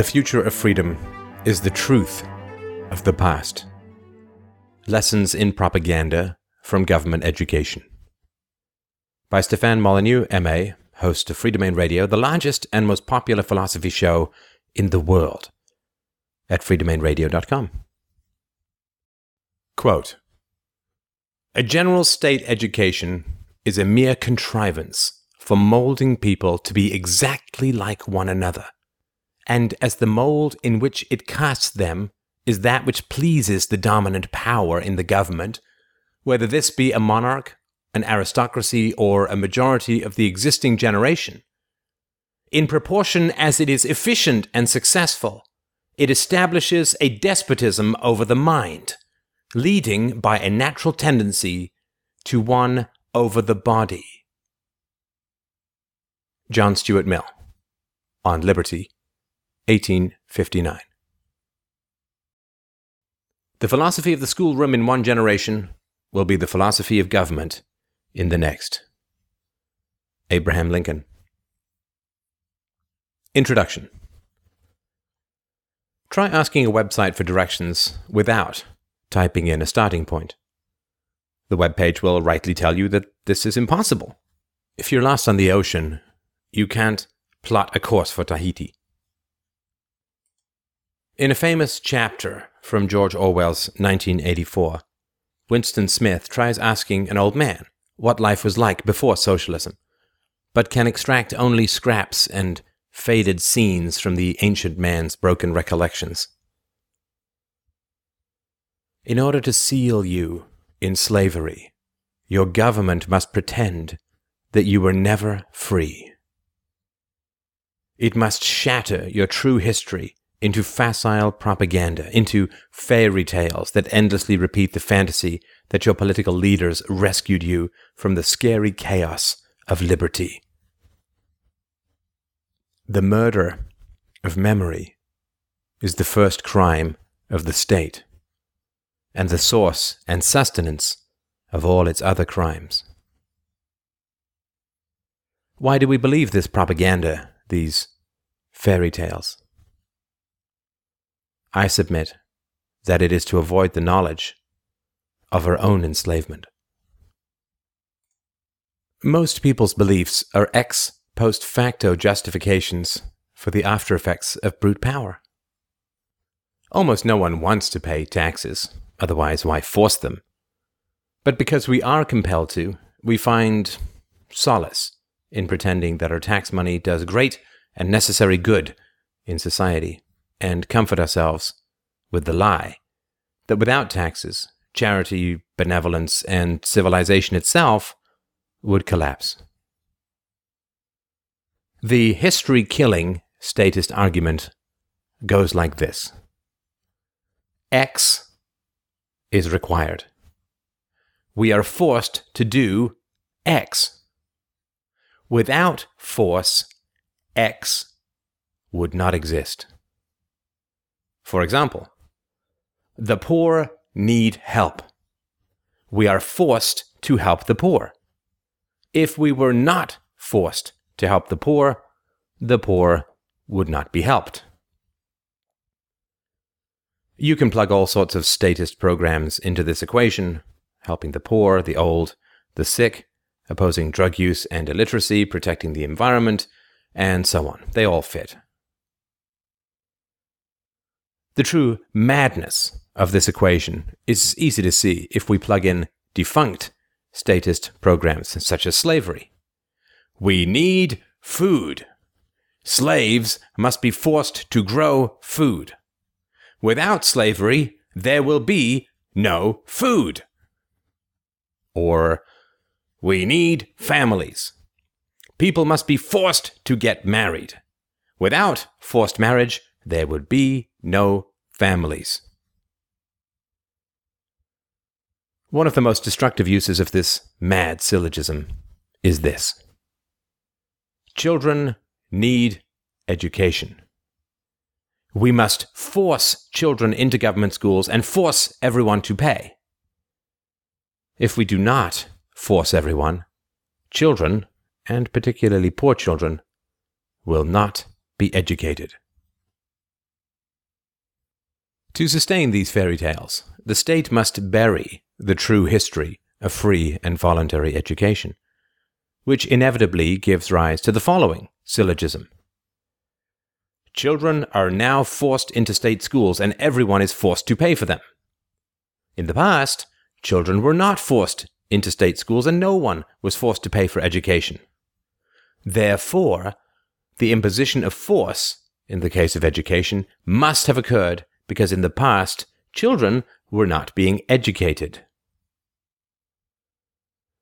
The future of freedom is the truth of the past. Lessons in Propaganda from Government Education. By Stefan Molyneux, MA, host of Freedomain Radio, the largest and most popular philosophy show in the world, at freedomainradio.com. Quote A general state education is a mere contrivance for molding people to be exactly like one another and as the mold in which it casts them is that which pleases the dominant power in the government, whether this be a monarch, an aristocracy, or a majority of the existing generation. In proportion as it is efficient and successful, it establishes a despotism over the mind, leading by a natural tendency to one over the body. John Stuart Mill on Liberty 1859. The philosophy of the schoolroom in one generation will be the philosophy of government in the next. Abraham Lincoln. Introduction Try asking a website for directions without typing in a starting point. The web page will rightly tell you that this is impossible. If you're lost on the ocean, you can't plot a course for Tahiti. In a famous chapter from George Orwell's 1984, Winston Smith tries asking an old man what life was like before socialism, but can extract only scraps and faded scenes from the ancient man's broken recollections. In order to seal you in slavery, your government must pretend that you were never free. It must shatter your true history into facile propaganda, into fairy tales that endlessly repeat the fantasy that your political leaders rescued you from the scary chaos of liberty. The murder of memory is the first crime of the state, and the source and sustenance of all its other crimes. Why do we believe this propaganda, these fairy tales? I submit that it is to avoid the knowledge of her own enslavement. Most people's beliefs are ex post facto justifications for the after effects of brute power. Almost no one wants to pay taxes, otherwise, why force them? But because we are compelled to, we find solace in pretending that our tax money does great and necessary good in society and comfort ourselves with the lie that without taxes, charity, benevolence, and civilization itself would collapse. The history killing statist argument goes like this X is required. We are forced to do X. Without force, X would not exist. For example, the poor need help. We are forced to help the poor. If we were not forced to help the poor, the poor would not be helped. You can plug all sorts of statist programs into this equation helping the poor, the old, the sick, opposing drug use and illiteracy, protecting the environment, and so on. They all fit. The true madness of this equation is easy to see if we plug in defunct statist programs such as slavery. We need food. Slaves must be forced to grow food. Without slavery, there will be no food. Or, we need families. People must be forced to get married. Without forced marriage, there would be no families. One of the most destructive uses of this mad syllogism is this Children need education. We must force children into government schools and force everyone to pay. If we do not force everyone, children, and particularly poor children, will not be educated. To sustain these fairy tales, the state must bury the true history of free and voluntary education, which inevitably gives rise to the following syllogism. Children are now forced into state schools and everyone is forced to pay for them. In the past, children were not forced into state schools and no one was forced to pay for education. Therefore, the imposition of force, in the case of education, must have occurred because in the past, children were not being educated.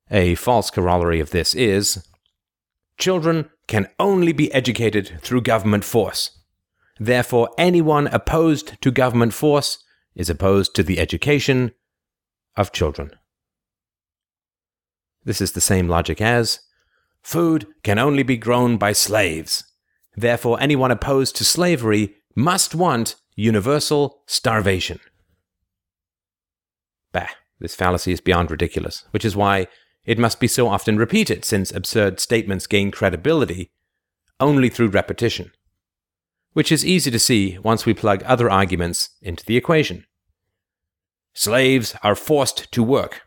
A false corollary of this is children can only be educated through government force. Therefore, anyone opposed to government force is opposed to the education of children. This is the same logic as food can only be grown by slaves. Therefore, anyone opposed to slavery must want universal starvation. Bah, this fallacy is beyond ridiculous, which is why it must be so often repeated, since absurd statements gain credibility only through repetition, which is easy to see once we plug other arguments into the equation. Slaves are forced to work.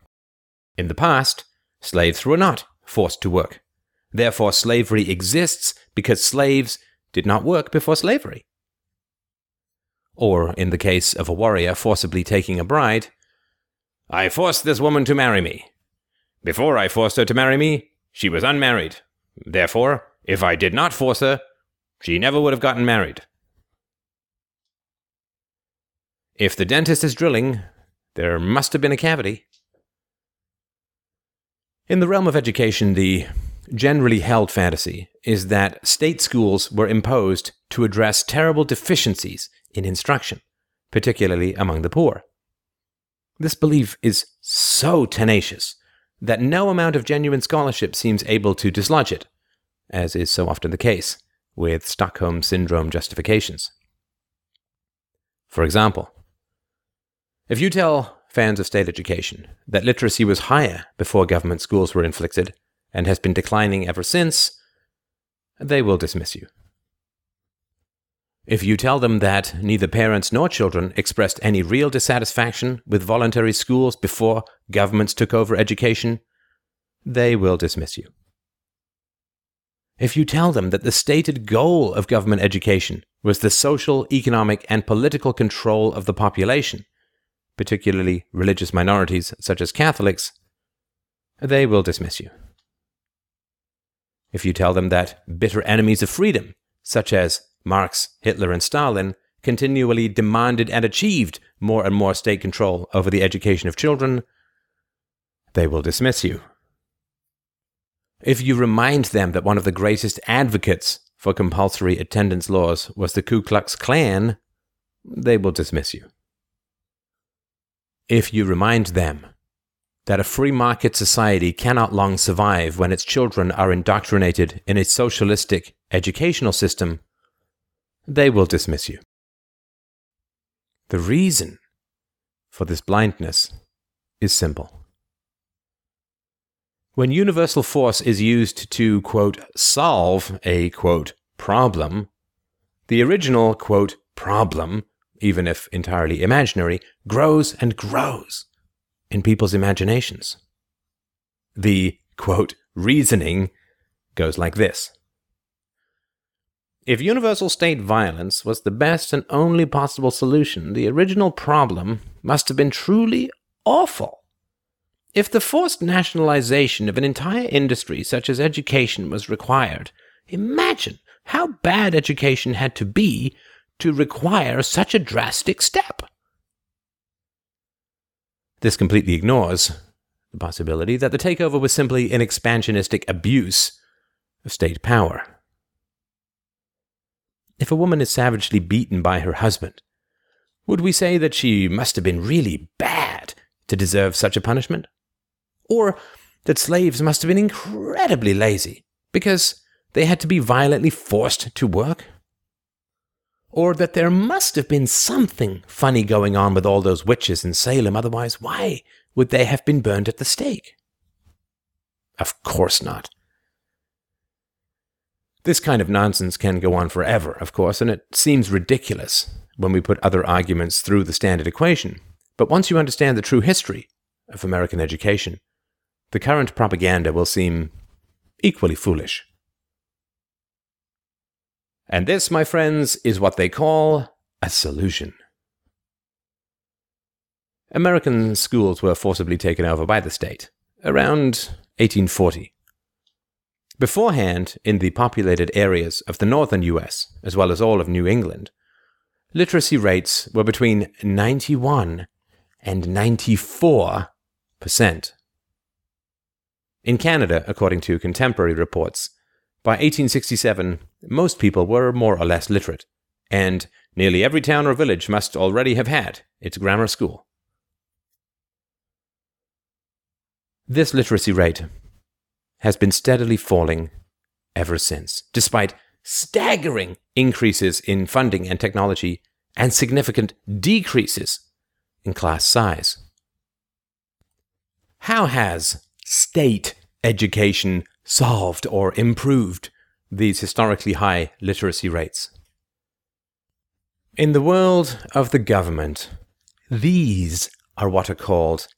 In the past, slaves were not forced to work. Therefore, slavery exists because slaves did not work before slavery. Or, in the case of a warrior forcibly taking a bride, I forced this woman to marry me. Before I forced her to marry me, she was unmarried. Therefore, if I did not force her, she never would have gotten married. If the dentist is drilling, there must have been a cavity. In the realm of education, the generally held fantasy is that state schools were imposed to address terrible deficiencies in instruction, particularly among the poor. This belief is so tenacious that no amount of genuine scholarship seems able to dislodge it, as is so often the case with Stockholm Syndrome justifications. For example, if you tell fans of state education that literacy was higher before government schools were inflicted and has been declining ever since, they will dismiss you. If you tell them that neither parents nor children expressed any real dissatisfaction with voluntary schools before governments took over education, they will dismiss you. If you tell them that the stated goal of government education was the social, economic, and political control of the population, particularly religious minorities such as Catholics, they will dismiss you. If you tell them that bitter enemies of freedom, such as Marx, Hitler, and Stalin continually demanded and achieved more and more state control over the education of children, they will dismiss you. If you remind them that one of the greatest advocates for compulsory attendance laws was the Ku Klux Klan, they will dismiss you. If you remind them that a free market society cannot long survive when its children are indoctrinated in a socialistic educational system, they will dismiss you. The reason for this blindness is simple. When universal force is used to, quote, solve a, quote, problem, the original, quote, problem, even if entirely imaginary, grows and grows in people's imaginations. The, quote, reasoning goes like this. If universal state violence was the best and only possible solution, the original problem must have been truly awful. If the forced nationalization of an entire industry such as education was required, imagine how bad education had to be to require such a drastic step. This completely ignores the possibility that the takeover was simply an expansionistic abuse of state power. If a woman is savagely beaten by her husband, would we say that she must have been really bad to deserve such a punishment? Or that slaves must have been incredibly lazy because they had to be violently forced to work? Or that there must have been something funny going on with all those witches in Salem, otherwise, why would they have been burned at the stake? Of course not. This kind of nonsense can go on forever, of course, and it seems ridiculous when we put other arguments through the standard equation, but once you understand the true history of American education, the current propaganda will seem equally foolish. And this, my friends, is what they call a solution. American schools were forcibly taken over by the state around 1840. Beforehand, in the populated areas of the northern US, as well as all of New England, literacy rates were between 91 and 94 percent. In Canada, according to contemporary reports, by 1867, most people were more or less literate, and nearly every town or village must already have had its grammar school. This literacy rate has been steadily falling ever since, despite staggering increases in funding and technology and significant decreases in class size. How has state education solved or improved these historically high literacy rates? In the world of the government, these are what are called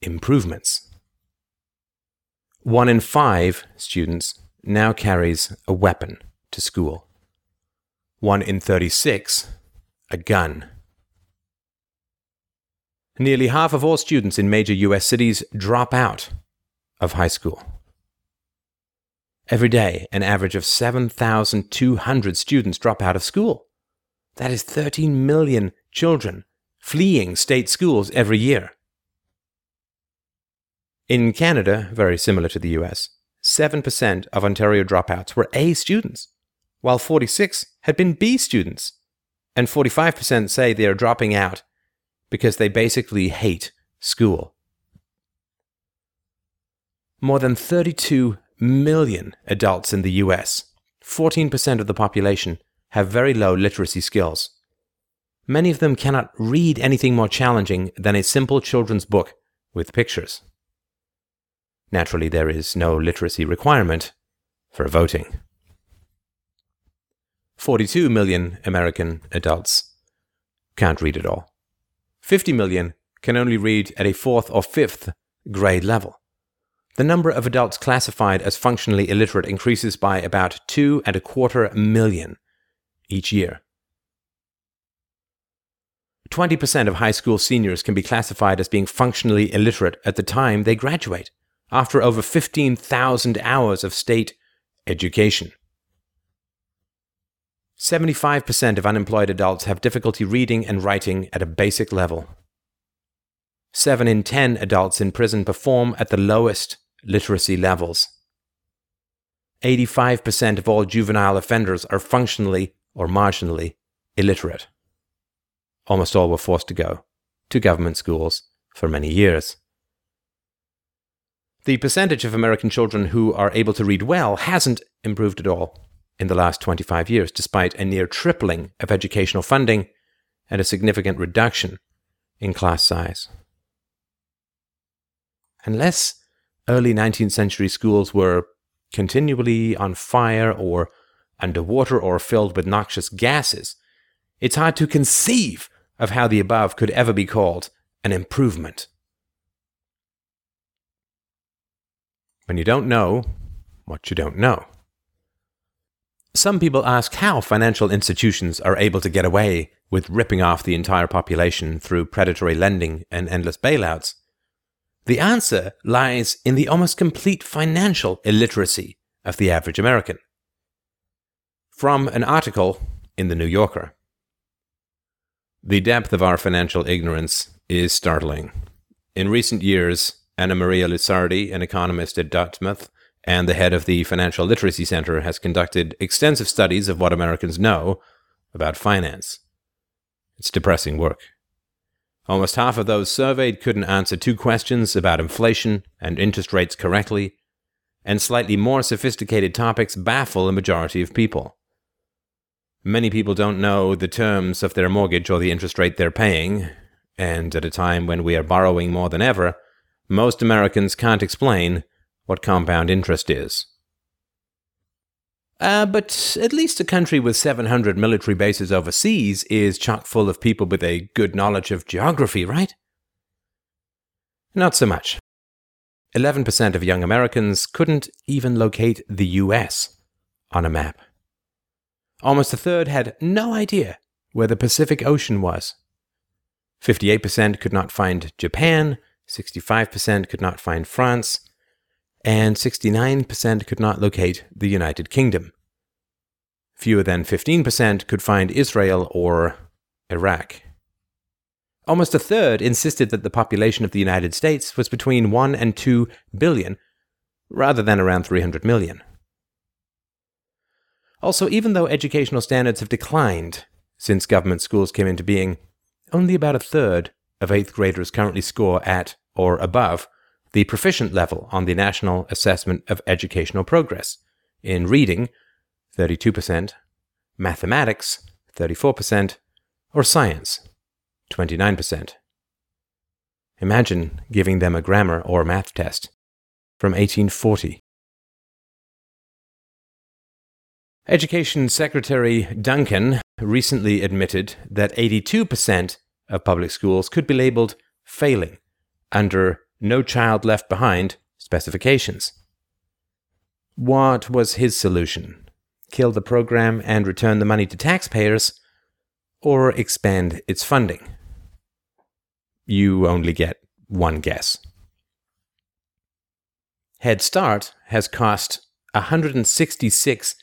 improvements. One in five students now carries a weapon to school. One in 36, a gun. Nearly half of all students in major US cities drop out of high school. Every day, an average of 7,200 students drop out of school. That is 13 million children fleeing state schools every year. In Canada, very similar to the US, 7% of Ontario dropouts were A students, while 46 had been B students, and 45% say they are dropping out because they basically hate school. More than 32 million adults in the US, 14% of the population, have very low literacy skills. Many of them cannot read anything more challenging than a simple children's book with pictures. Naturally, there is no literacy requirement for voting. 42 million American adults can't read at all. 50 million can only read at a fourth or fifth grade level. The number of adults classified as functionally illiterate increases by about two and a quarter million each year. 20% of high school seniors can be classified as being functionally illiterate at the time they graduate after over 15,000 hours of state education. 75% of unemployed adults have difficulty reading and writing at a basic level. 7 in 10 adults in prison perform at the lowest literacy levels. 85% of all juvenile offenders are functionally or marginally illiterate. Almost all were forced to go to government schools for many years. The percentage of American children who are able to read well hasn't improved at all in the last 25 years, despite a near tripling of educational funding and a significant reduction in class size. Unless early 19th century schools were continually on fire or underwater or filled with noxious gases, it's hard to conceive of how the above could ever be called an improvement. When you don't know what you don't know. Some people ask how financial institutions are able to get away with ripping off the entire population through predatory lending and endless bailouts. The answer lies in the almost complete financial illiteracy of the average American. From an article in The New Yorker The depth of our financial ignorance is startling. In recent years, Anna Maria Lusardi, an economist at Dartmouth and the head of the Financial Literacy Center, has conducted extensive studies of what Americans know about finance. It's depressing work. Almost half of those surveyed couldn't answer two questions about inflation and interest rates correctly, and slightly more sophisticated topics baffle a majority of people. Many people don't know the terms of their mortgage or the interest rate they're paying, and at a time when we are borrowing more than ever, most Americans can't explain what compound interest is. Uh, but at least a country with 700 military bases overseas is chock full of people with a good knowledge of geography, right? Not so much. 11% of young Americans couldn't even locate the US on a map. Almost a third had no idea where the Pacific Ocean was. 58% could not find Japan, 65% could not find France, and 69% could not locate the United Kingdom. Fewer than 15% could find Israel or Iraq. Almost a third insisted that the population of the United States was between 1 and 2 billion, rather than around 300 million. Also, even though educational standards have declined since government schools came into being, only about a third of 8th graders currently score at or above the proficient level on the National Assessment of Educational Progress in reading, 32%, mathematics, 34%, or science, 29%. Imagine giving them a grammar or math test from 1840. Education Secretary Duncan recently admitted that 82% of public schools could be labeled failing under No Child Left Behind specifications. What was his solution? Kill the program and return the money to taxpayers, or expand its funding? You only get one guess. Head Start has cost 166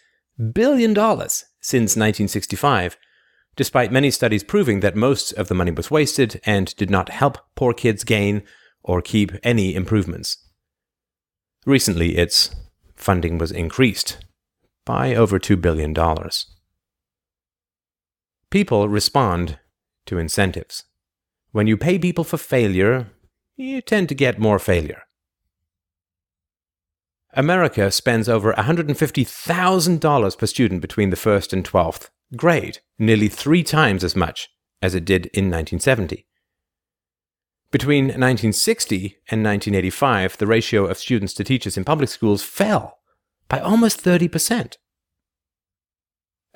billion dollars since 1965, despite many studies proving that most of the money was wasted and did not help poor kids gain or keep any improvements. Recently, its funding was increased by over $2 billion. People respond to incentives. When you pay people for failure, you tend to get more failure. America spends over $150,000 per student between the first and 12th grade, nearly three times as much as it did in 1970. Between 1960 and 1985, the ratio of students to teachers in public schools fell by almost 30%.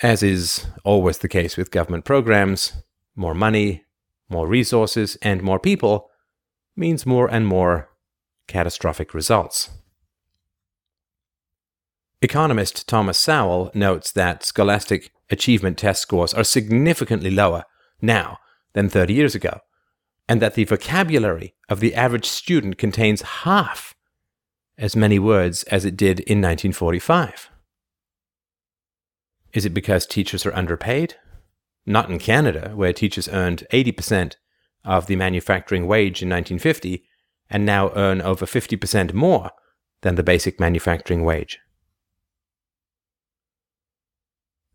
As is always the case with government programs, more money, more resources, and more people means more and more catastrophic results. Economist Thomas Sowell notes that scholastic achievement test scores are significantly lower now than 30 years ago, and that the vocabulary of the average student contains half as many words as it did in 1945. Is it because teachers are underpaid? Not in Canada, where teachers earned 80% of the manufacturing wage in 1950 and now earn over 50% more than the basic manufacturing wage.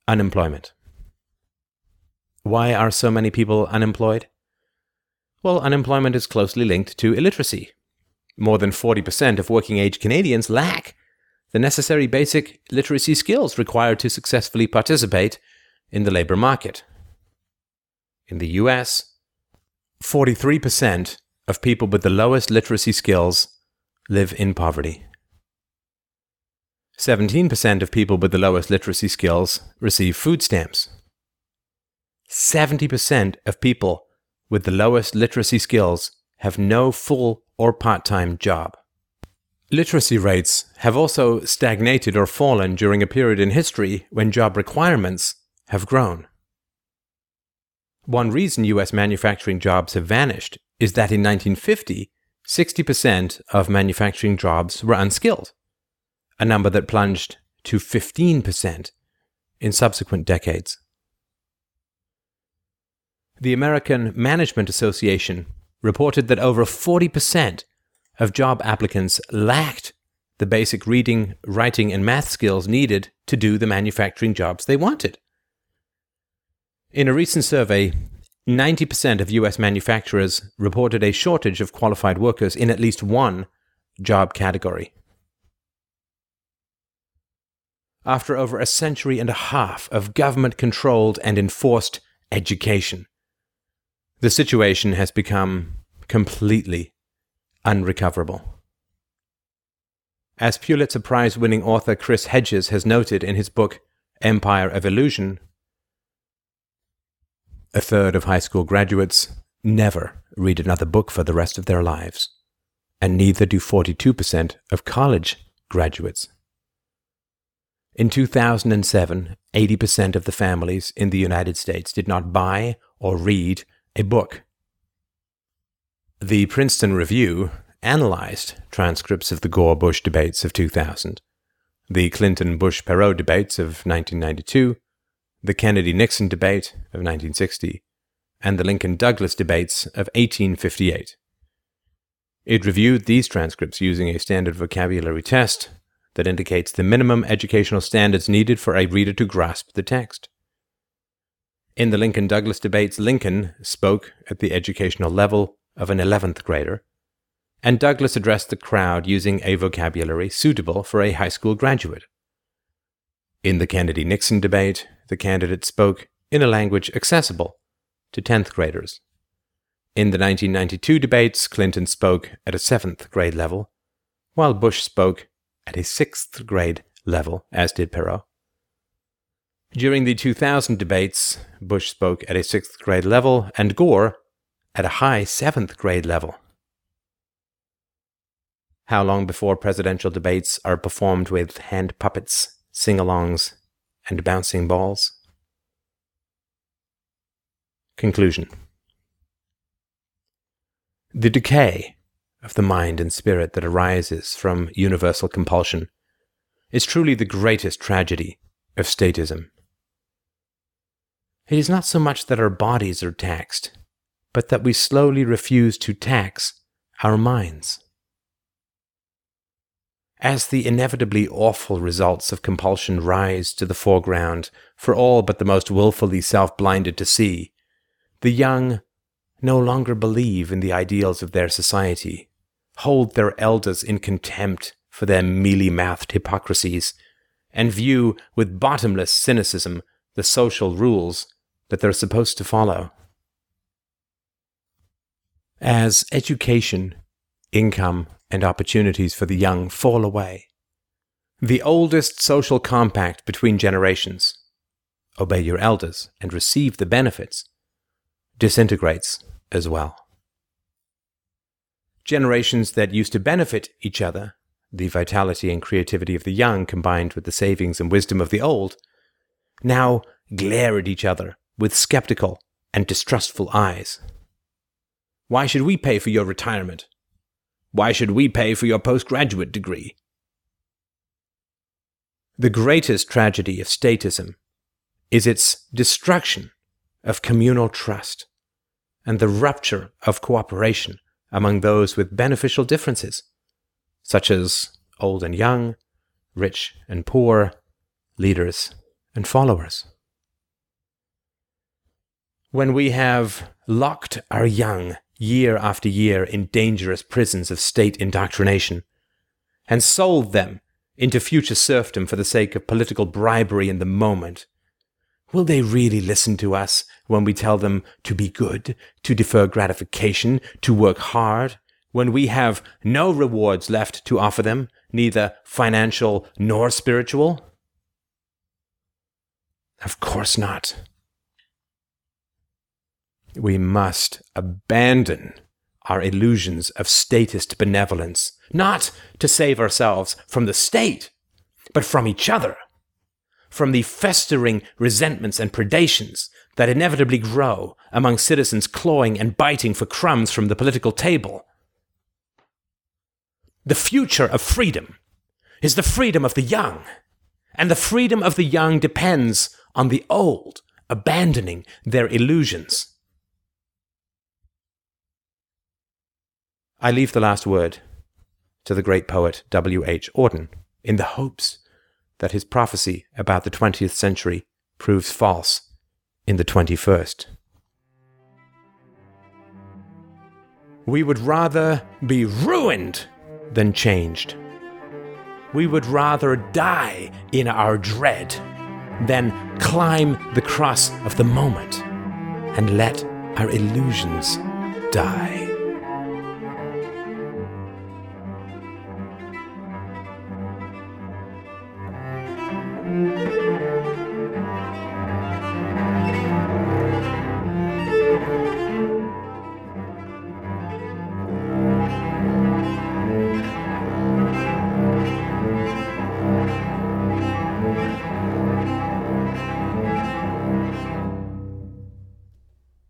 Unemployment. Why are so many people unemployed? Well, unemployment is closely linked to illiteracy. More than 40% of working age Canadians lack the necessary basic literacy skills required to successfully participate in the labor market. In the US, 43% of people with the lowest literacy skills live in poverty. 17% of people with the lowest literacy skills receive food stamps. 70% of people with the lowest literacy skills have no full or part time job. Literacy rates have also stagnated or fallen during a period in history when job requirements have grown. One reason US manufacturing jobs have vanished is that in 1950, 60% of manufacturing jobs were unskilled a number that plunged to 15% in subsequent decades. The American Management Association reported that over 40% of job applicants lacked the basic reading, writing, and math skills needed to do the manufacturing jobs they wanted. In a recent survey, 90% of US manufacturers reported a shortage of qualified workers in at least one job category. after over a century and a half of government controlled and enforced education. The situation has become completely unrecoverable. As Pulitzer Prize winning author Chris Hedges has noted in his book Empire of Illusion, a third of high school graduates never read another book for the rest of their lives, and neither do 42% of college graduates. In 2007, 80% of the families in the United States did not buy or read a book. The Princeton Review analyzed transcripts of the Gore Bush debates of 2000, the Clinton Bush Perot debates of 1992, the Kennedy Nixon debate of 1960, and the Lincoln Douglas debates of 1858. It reviewed these transcripts using a standard vocabulary test that indicates the minimum educational standards needed for a reader to grasp the text. In the Lincoln Douglas debates, Lincoln spoke at the educational level of an 11th grader, and Douglas addressed the crowd using a vocabulary suitable for a high school graduate. In the Kennedy Nixon debate, the candidate spoke in a language accessible to 10th graders. In the 1992 debates, Clinton spoke at a 7th grade level, while Bush spoke at a 6th grade level, as did Perot. During the 2000 debates, Bush spoke at a 6th grade level and Gore at a high 7th grade level. How long before presidential debates are performed with hand puppets, sing alongs, and bouncing balls? Conclusion The decay of the mind and spirit that arises from universal compulsion is truly the greatest tragedy of statism. It is not so much that our bodies are taxed, but that we slowly refuse to tax our minds. As the inevitably awful results of compulsion rise to the foreground for all but the most wilfully self blinded to see, the young no longer believe in the ideals of their society, hold their elders in contempt for their mealy mouthed hypocrisies, and view with bottomless cynicism the social rules that they're supposed to follow. As education, income, and opportunities for the young fall away, the oldest social compact between generations obey your elders and receive the benefits disintegrates as well. Generations that used to benefit each other, the vitality and creativity of the young combined with the savings and wisdom of the old, now glare at each other with skeptical and distrustful eyes. Why should we pay for your retirement? Why should we pay for your postgraduate degree? The greatest tragedy of statism is its destruction of communal trust and the rupture of cooperation among those with beneficial differences, such as old and young, rich and poor, leaders and followers. When we have locked our young year after year in dangerous prisons of state indoctrination, and sold them into future serfdom for the sake of political bribery in the moment, Will they really listen to us when we tell them to be good, to defer gratification, to work hard, when we have no rewards left to offer them, neither financial nor spiritual? Of course not. We must abandon our illusions of statist benevolence, not to save ourselves from the state, but from each other from the festering resentments and predations that inevitably grow among citizens clawing and biting for crumbs from the political table. The future of freedom is the freedom of the young, and the freedom of the young depends on the old abandoning their illusions. I leave the last word to the great poet W. H. Auden in the hopes that his prophecy about the 20th century proves false in the 21st. We would rather be ruined than changed. We would rather die in our dread than climb the cross of the moment and let our illusions die.